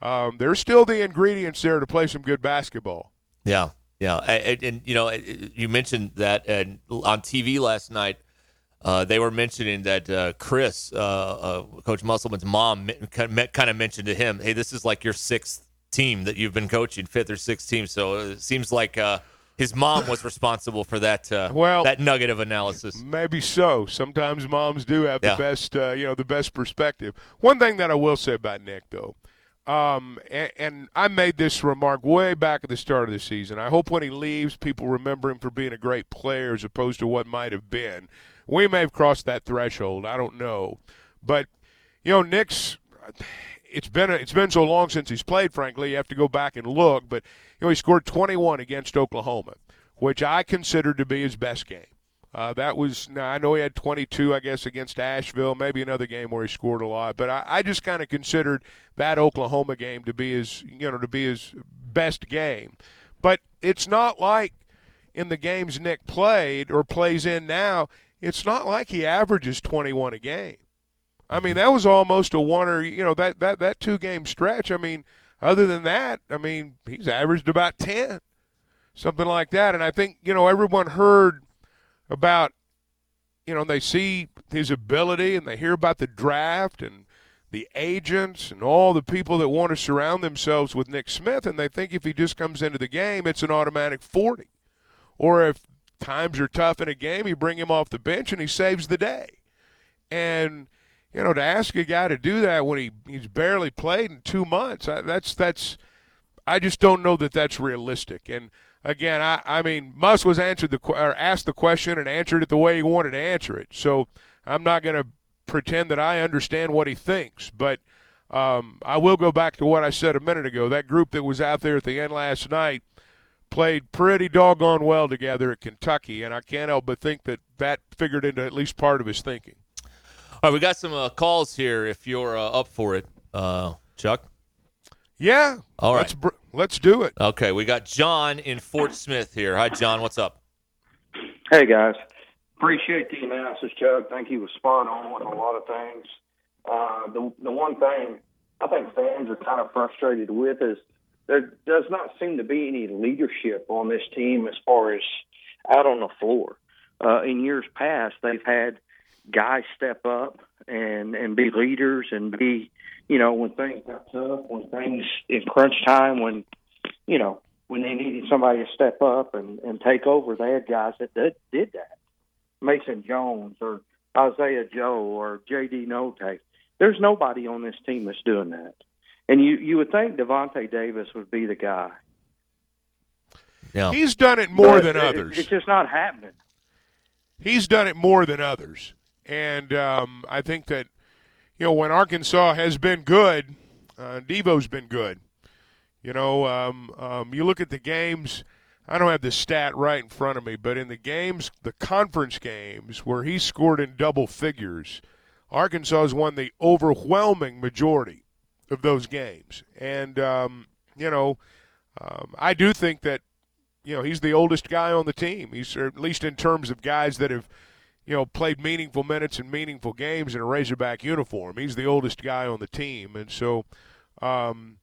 um, there's still the ingredients there to play some good basketball. Yeah, yeah, and, and you know, you mentioned that and on TV last night. Uh, they were mentioning that uh, Chris, uh, uh Coach Musselman's mom, kind of mentioned to him, "Hey, this is like your sixth team that you've been coaching, fifth or sixth team." So it seems like uh, his mom was responsible for that uh, Well- that nugget of analysis. Maybe so. Sometimes moms do have Yeah. the best, uh, you know, the best perspective. One thing that I will say about Nick, though, um, and, and I made this remark way back at the start of the season. I hope when he leaves, people remember him for being a great player as opposed to what might have been. We may have crossed that threshold. I don't know, but you know, Nick's. It's been a, it's been so long since he's played. Frankly, you have to go back and look. But know, he scored 21 against Oklahoma, which I consider to be his best game. Uh, that was now I know he had 22, I guess, against Asheville. Maybe another game where he scored a lot, but I, I just kind of considered that Oklahoma game to be his you know to be his best game. But it's not like in the games Nick played or plays in now. It's not like he averages 21 a game. I mean, that was almost a one or you know that that that two game stretch. I mean, other than that, I mean, he's averaged about 10, something like that. And I think you know everyone heard about you know they see his ability and they hear about the draft and the agents and all the people that want to surround themselves with Nick Smith and they think if he just comes into the game it's an automatic 40 or if times are tough in a game you bring him off the bench and he saves the day and you know to ask a guy to do that when he he's barely played in 2 months I, that's that's I just don't know that that's realistic and again, I, I mean, Muss was answered the or asked the question and answered it the way he wanted to answer it. So I'm not going to pretend that I understand what he thinks, but um, I will go back to what I said a minute ago. That group that was out there at the end last night played pretty doggone well together at Kentucky, and I can't help but think that that figured into at least part of his thinking. All right, we got some uh, calls here. If you're uh, up for it, uh, Chuck. Yeah. All right. Let's, br- let's do it. Okay, we got John in Fort Smith here. Hi, John. What's up? Hey guys, appreciate the analysis, Chuck. Think he was spot on with a lot of things. Uh, the the one thing I think fans are kind of frustrated with is there does not seem to be any leadership on this team as far as out on the floor. Uh, in years past, they've had guys step up and and be leaders and be you know when things got tough, when things in crunch time, when you know when they needed somebody to step up and, and take over, they had guys that did, did that. Mason Jones or Isaiah Joe or J.D. Notae. There's nobody on this team that's doing that. And you, you would think Davonte Davis would be the guy. Yeah. He's done it more But than it- others. It's just not happening. he's done it more than others. And um, I think that, you know, when Arkansas has been good, uh, Devo's been good. You know, um, um, you look at the games, I don't have the stat right in front of me, but in the games, the conference games where he scored in double figures, Arkansas has won the overwhelming majority of those games. And, um, you know, um, I do think that you know, he's the oldest guy on the team. He's at least in terms of guys that have, you know, played meaningful minutes and meaningful games in a Razorback uniform. He's the oldest guy on the team, and so um,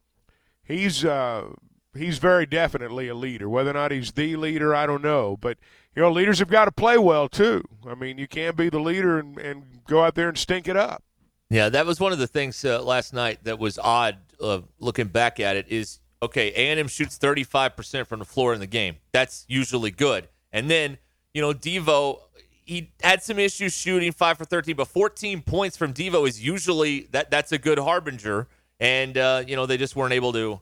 he's uh, he's very definitely a leader. Whether or not he's the leader, I don't know. But you know, leaders have got to play well too. I mean, you can't be the leader and, and go out there and stink it up. Yeah, that was one of the things uh, last night that was odd. Uh, looking back at it, is okay. A and M shoots thirty five percent from the floor in the game. That's usually good. And then you know Devo, he had some issues shooting five for thirteen, but fourteen points from Devo is usually that that's a good harbinger. And uh, you know they just weren't able to.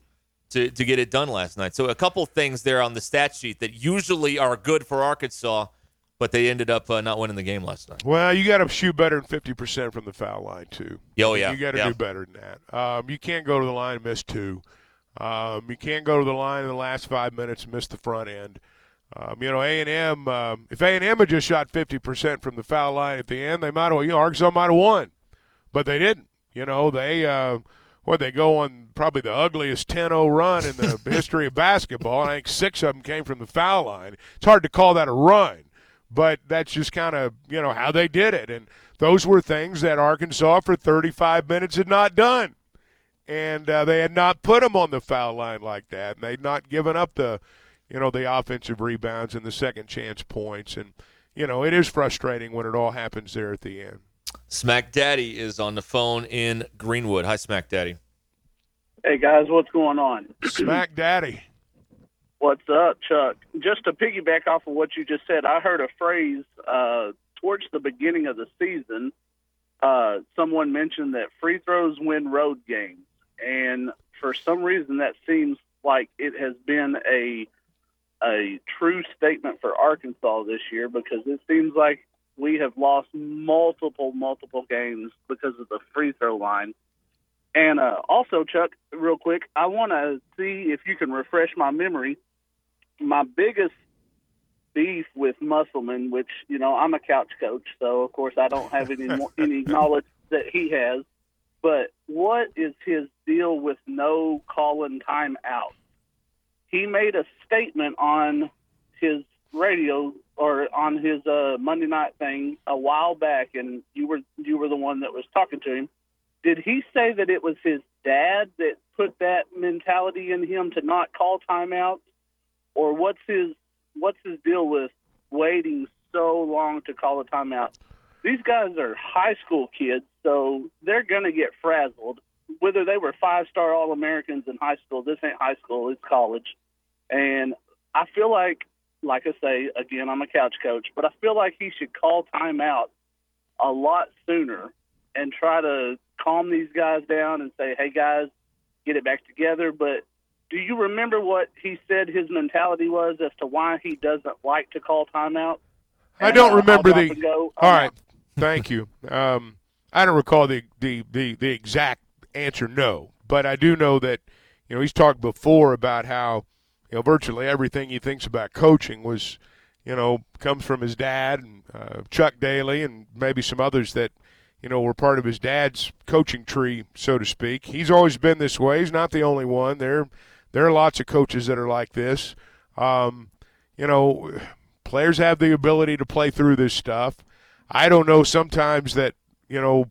To, to get it done last night. So, a couple things there on the stat sheet that usually are good for Arkansas, but they ended up uh, not winning the game last night. Well, you got to shoot better than fifty percent from the foul line too. Oh, yeah. you got to Yeah. do better than that. Um, you can't go to the line and miss two. Um, you can't go to the line in the last five minutes and miss the front end. Um, you know, A and M. Um, if A and M had just shot fifty percent from the foul line at the end, they might have. You know, Arkansas might have won, but they didn't. You know, they. Uh, what they go on probably the ugliest 10-0 run in the history of basketball. And I think six of them came from the foul line. It's hard to call that a run, but that's just kind of you know how they did it. And those were things that Arkansas for 35 minutes had not done, and uh, they had not put them on the foul line like that, and they'd not given up the you know the offensive rebounds and the second chance points. And you know it is frustrating when it all happens there at the end. Smack Daddy is on the phone in Greenwood. Hi, Smack Daddy. Hey guys, what's going on? Smack Daddy. What's up, Chuck? Just to piggyback off of what you just said, I heard a phrase uh, towards the beginning of the season. Uh, someone mentioned that free throws win road games, and for some reason, that seems like it has been a a true statement for Arkansas this year because it seems like we have lost multiple, multiple games because of the free throw line. And uh, also, Chuck, real quick, I want to see if you can refresh my memory. My biggest beef with Musselman, which you know I'm a couch coach, so of course I don't have any more, any knowledge that he has. But what is his deal with no calling time out? He made a statement on his radio or on his uh, Monday night thing a while back, and you were you were the one that was talking to him. Did he say that it was his dad that put that mentality in him to not call timeouts, or what's his what's his deal with waiting so long to call a timeout? These guys are high school kids, so they're gonna get frazzled. Whether they were five star All Americans in high school, this ain't high school; it's college. And I feel like like I say, again, I'm a couch coach, but I feel like he should call timeout a lot sooner and try to calm these guys down and say, hey, guys, get it back together. But do you remember what he said his mentality was as to why he doesn't like to call timeout? I don't remember the. go. All right, thank you. Um, I don't recall the, the, the, the exact answer, no, but I do know that you know he's talked before about how you know virtually everything he thinks about coaching was you know comes from his dad and uh, Chuck Daly and maybe some others that you know were part of his dad's coaching tree, so to speak. He's always been this way. He's not the only one. There there are lots of coaches that are like this. Um, you know, players have the ability to play through this stuff. I don't know sometimes that, you know,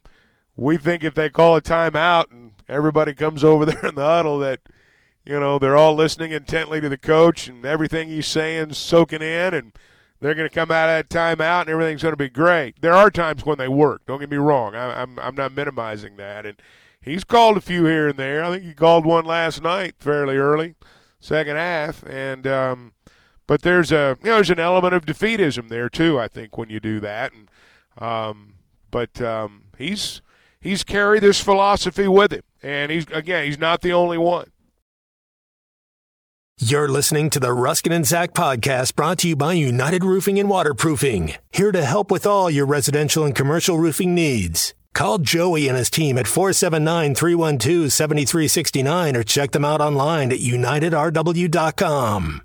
we think if they call a timeout and everybody comes over there in the huddle that, you know, they're all listening intently to the coach and everything he's saying soaking in and they're going to come out of that timeout and everything's going to be great. There are times when they work. Don't get me wrong. I, I'm, I'm not minimizing that. And he's called a few here and there. I think he called one last night fairly early, second half. And, um, but there's a you know there's an element of defeatism there too. I think when you do that, and um, but um, he's he's carried this philosophy with him, and he's again he's not the only one. You're listening to the Ruskin and Zach podcast brought to you by United Roofing and Waterproofing, here to help with all your residential and commercial roofing needs. Call Joey and his team at 479 312 7369 or check them out online at unitedrw.com.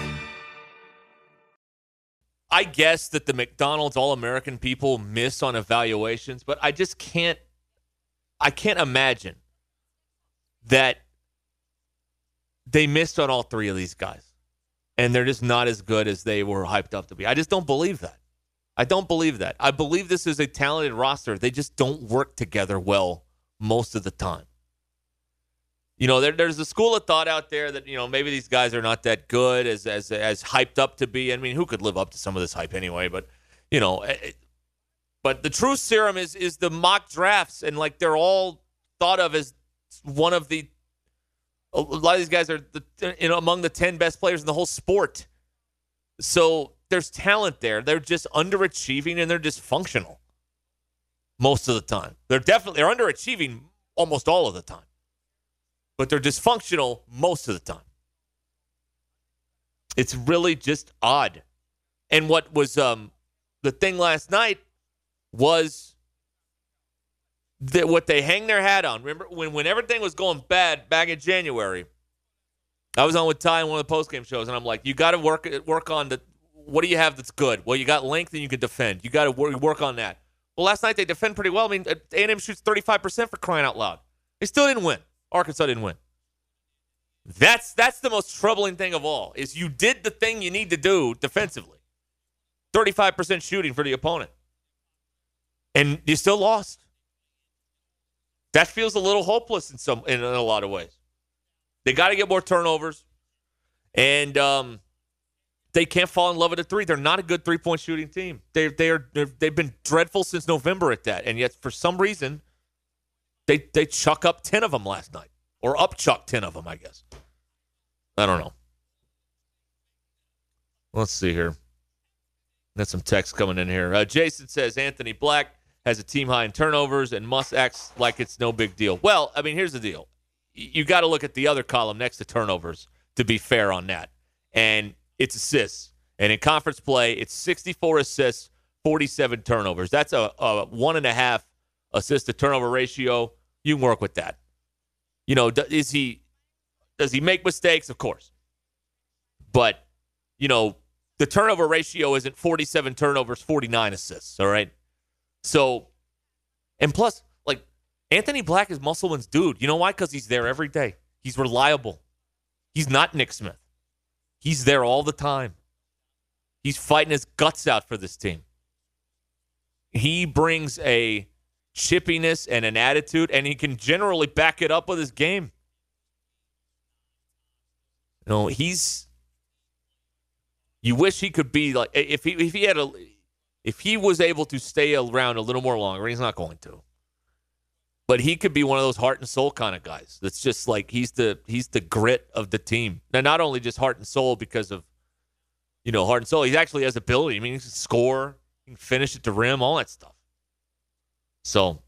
I guess that the McDonald's All American people miss on evaluations, but I just can't I can't imagine that they missed on all three of these guys. And they're just not as good as they were hyped up to be. I just don't believe that. I don't believe that. I believe this is a talented roster. They just don't work together well most of the time. You know, there, there's a school of thought out there that you know maybe these guys are not that good as as as hyped up to be. I mean, who could live up to some of this hype anyway? But you know, it, but the true serum is is the mock drafts, and like they're all thought of as one of the. A lot of these guys are the, you know among the ten best players in the whole sport. So there's talent there. They're just underachieving and they're dysfunctional most of the time. They're definitely they're underachieving almost all of the time but they're dysfunctional most of the time. It's really just odd. And what was um, the thing last night was that what they hang their hat on. Remember when, when everything was going bad back in January, I was on with Ty in one of the postgame shows, and I'm like, you got to work work on the what do you have that's good? Well, you got length and you can defend. You got to work, work on that. Well, last night they defend pretty well. I mean, A&M shoots 35% for crying out loud. They still didn't win. Arkansas didn't win. That's that's the most troubling thing of all. Is you did the thing you need to do defensively. 35% shooting for the opponent. And you still lost. That feels a little hopeless in some in, a lot of ways. They got to get more turnovers. And um, they can't fall in love with a three. They're not a good three point shooting team. They they are they've been dreadful since November at that, and yet for some reason, they they chuck up ten of them last night, or up chuck ten of them, I guess. I don't know. Let's see here. Got some text coming in here. Uh, Jason says Anthony Black has a team high in turnovers and must act like it's no big deal. Well, I mean, here's the deal. You got to look at the other column next to turnovers to be fair on that. And it's assists. And in conference play, it's 64 assists, 47 turnovers. That's a, a one and a half assist to turnover ratio. You can work with that. You know, is he does he make mistakes? Of course. But, you know, the turnover ratio isn't 47 turnovers, 49 assists, all right? So, and plus, like, Anthony Black is Musselman's dude. You know why? Because he's there every day. He's reliable. He's not Nick Smith. He's there all the time. He's fighting his guts out for this team. He brings a chippiness and an attitude, and he can generally back it up with his game. You know, he's. You wish he could be like if he if he had a if he was able to stay around a little more longer. He's not going to but he could be one of those heart and soul kind of guys. That's just like he's the he's the grit of the team. Now, not only just heart and soul because of you know heart and soul, he actually has ability. I mean, he can score, he can finish at the rim, all that stuff. So,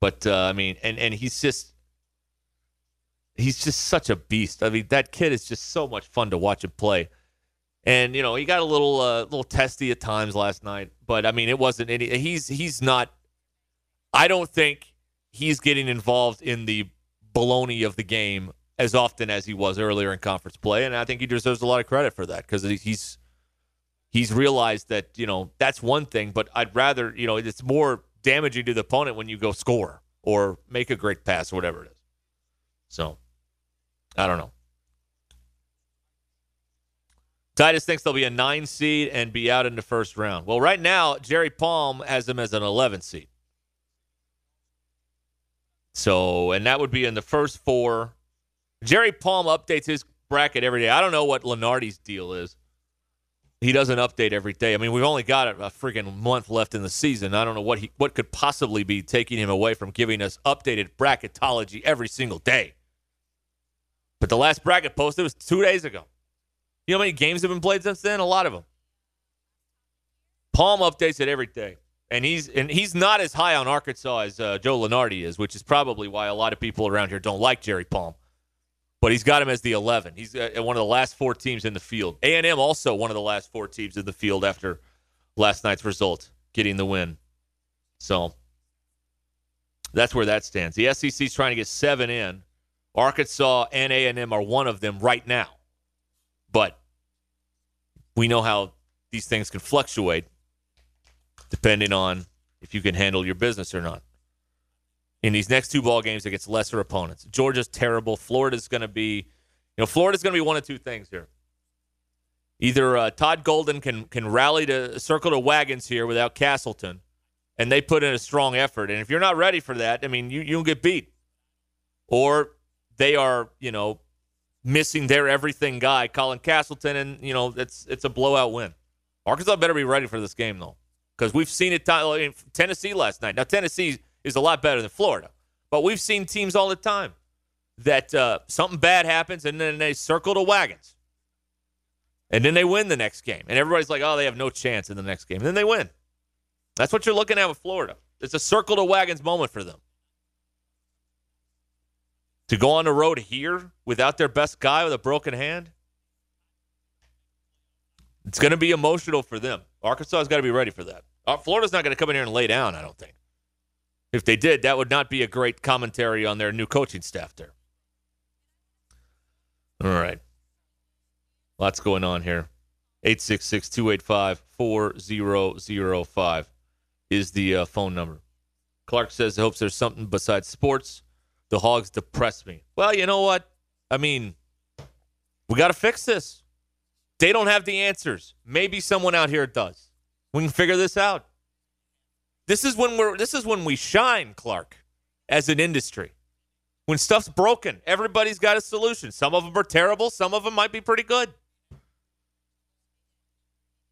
but uh, I mean, and and he's just he's just such a beast. I mean, that kid is just so much fun to watch him play. And you know, he got a little uh, little testy at times last night, but I mean, it wasn't any. He's he's not I don't think he's getting involved in the baloney of the game as often as he was earlier in conference play, and I think he deserves a lot of credit for that because he's he's realized that you know that's one thing, but I'd rather you know it's more damaging to the opponent when you go score or make a great pass or whatever it is. So I don't know. Titus thinks they'll be a nine seed and be out in the first round. Well, right now Jerry Palm has them as an 11 seed. So, and that would be in the first four. Jerry Palm updates his bracket every day. I don't know what Lunardi's deal is. He doesn't update every day. I mean, we've only got a, freaking month left in the season. I don't know what he what could possibly be taking him away from giving us updated bracketology every single day. But the last bracket posted was two days ago. You know how many games have been played since then? A lot of them. Palm updates it every day and he's and he's not as high on Arkansas as uh, Joe Lunardi is, which is probably why a lot of people around here don't like Jerry Palm. But he's got him as the 11. He's uh, one of the last four teams in the field. A and M also one of the last four teams in the field after last night's result, getting the win. So that's where that stands. The SEC is trying to get seven in. Arkansas and A and M are one of them right now, but we know how these things can fluctuate depending on if you can handle your business or not. In these next two ball games against lesser opponents, Georgia's terrible. Florida's going to be, you know, Florida's going to be one of two things here. Either uh, Todd Golden can can rally to circle the wagons here without Castleton, and they put in a strong effort. And if you're not ready for that, I mean, you you'll get beat. Or they are, you know, missing their everything guy, Colin Castleton, and you know it's it's a blowout win. Arkansas better be ready for this game though because we've seen it in Tennessee last night. Now Tennessee is a lot better than Florida, but we've seen teams all the time that uh, something bad happens and then they circle the wagons, and then they win the next game, and everybody's like, "Oh, they have no chance in the next game," and then they win. That's what you're looking at with Florida. It's a circle the wagons moment for them. To go on the road here without their best guy with a broken hand, it's going to be emotional for them. Arkansas has got to be ready for that. Uh, Florida's not going to come in here and lay down, I don't think. If they did, that would not be a great commentary on their new coaching staff there. All right. Lots going on here. 866 285 4005 is the uh, phone number. Clark says he hopes there's something besides sports The Hogs depress me. Well, you know what? I mean, we got to fix this. They don't have the answers. Maybe someone out here does. We can figure this out. This is when we're this is when we shine, Clark, as an industry. When stuff's broken, everybody's got a solution. Some of them are terrible, some of them might be pretty good.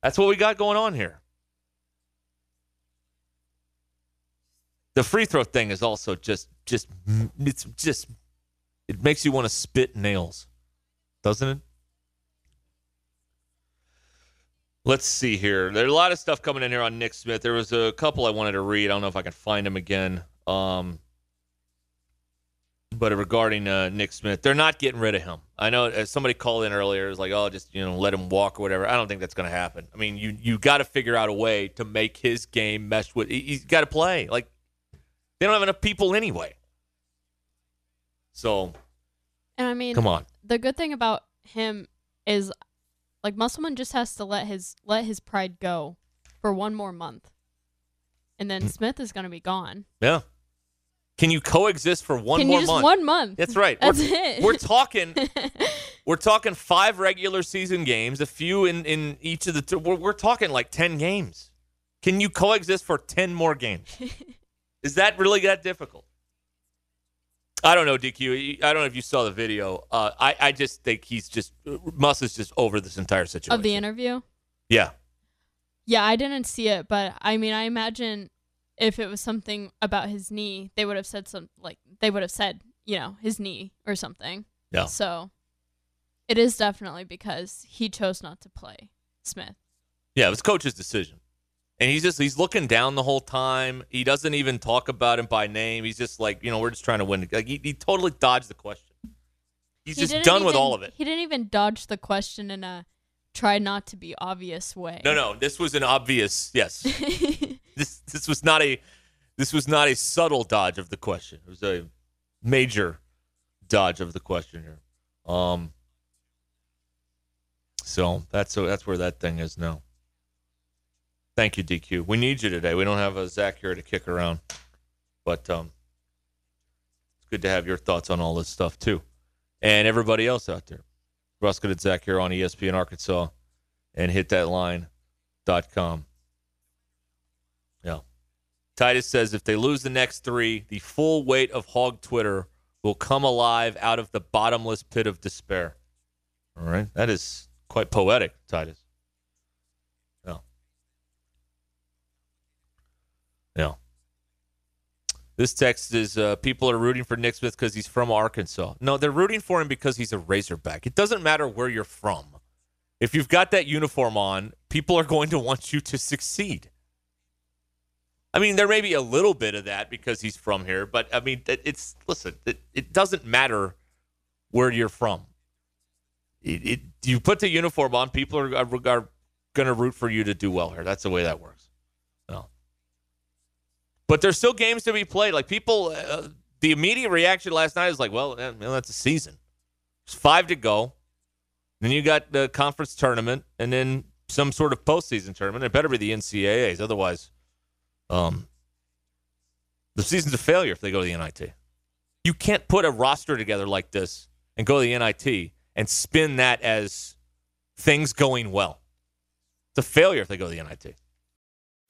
That's what we got going on here. The free throw thing is also just just it's just it makes you want to spit nails. Doesn't it? Let's see here. There's a lot of stuff coming in here on Nick Smith. There was a couple I wanted to read. I don't know if I can find them again. Um, but regarding uh, Nick Smith, they're not getting rid of him. I know as somebody called in earlier, it was like, oh, just you know, let him walk or whatever. I don't think that's going to happen. I mean, you you got to figure out a way to make his game mesh with. he- He's got to play. Like they don't have enough people anyway. So And I mean, Come on. The good thing about him is, like Musselman just has to let his let his pride go for one more month, and then hmm. Smith is going to be gone. yeah, can you coexist for one Can more you just month? one month? That's right. That's we're, it. We're talking. we're talking five regular season games, a few in in each of the. Two, we're, we're talking like ten games. Can you coexist for ten more games? Is that really that difficult? I don't know, DQ. I don't know if you saw the video. Uh, I I just think he's just Muss is just over this entire situation. of the interview. yeah, Yeah, I didn't see it, but I mean, I imagine if it was something about his knee, they would have said some like they would have said, you know, his knee or something. Yeah. So it is definitely because he chose not to play Smith. yeah. It was coach's decision, and he's just he's looking down the whole time. He doesn't even talk about him by name. He's just like you know we're just trying to win. Like he, he totally dodged the question. He's He just done with all of it. He didn't even dodge the question in a try not to be obvious way. No, no, this was an obvious yes. this this was not a this was not a subtle dodge of the question. It was a major dodge of the question here. Um so that's so that's where that thing is now. Thank you, DQ. We need you today. We don't have a Zach here to kick around, but um, it's good to have your thoughts on all this stuff too, and everybody else out there. Ruskin and Zach here on ESPN Arkansas, and hit that line dot com. Yeah. Titus says if they lose the next three, the full weight of hog Twitter will come alive out of the bottomless pit of despair. All right. That is quite poetic, Titus. Yeah. Yeah. This text is uh, people are rooting for Nick Smith because he's from Arkansas. No, they're rooting for him because he's a Razorback. It doesn't matter where you're from. If you've got that uniform on, people are going to want you to succeed. I mean, there may be a little bit of that because he's from here, but I mean, it- it's listen. It, it doesn't matter where you're from. It, it you put the uniform on, people are, are, are going to root for you to do well here. That's the way that works. But there's still games to be played. Like people, uh, the immediate reaction last night is like, well, well, that's a season. There's five to go. Then you got the conference tournament, and then some sort of postseason tournament. It better be the NCAA's, otherwise, um, the season's a failure if they go to the NIT. You can't put a roster together like this and go to the NIT and spin that as things going well. It's a failure if they go to the NIT.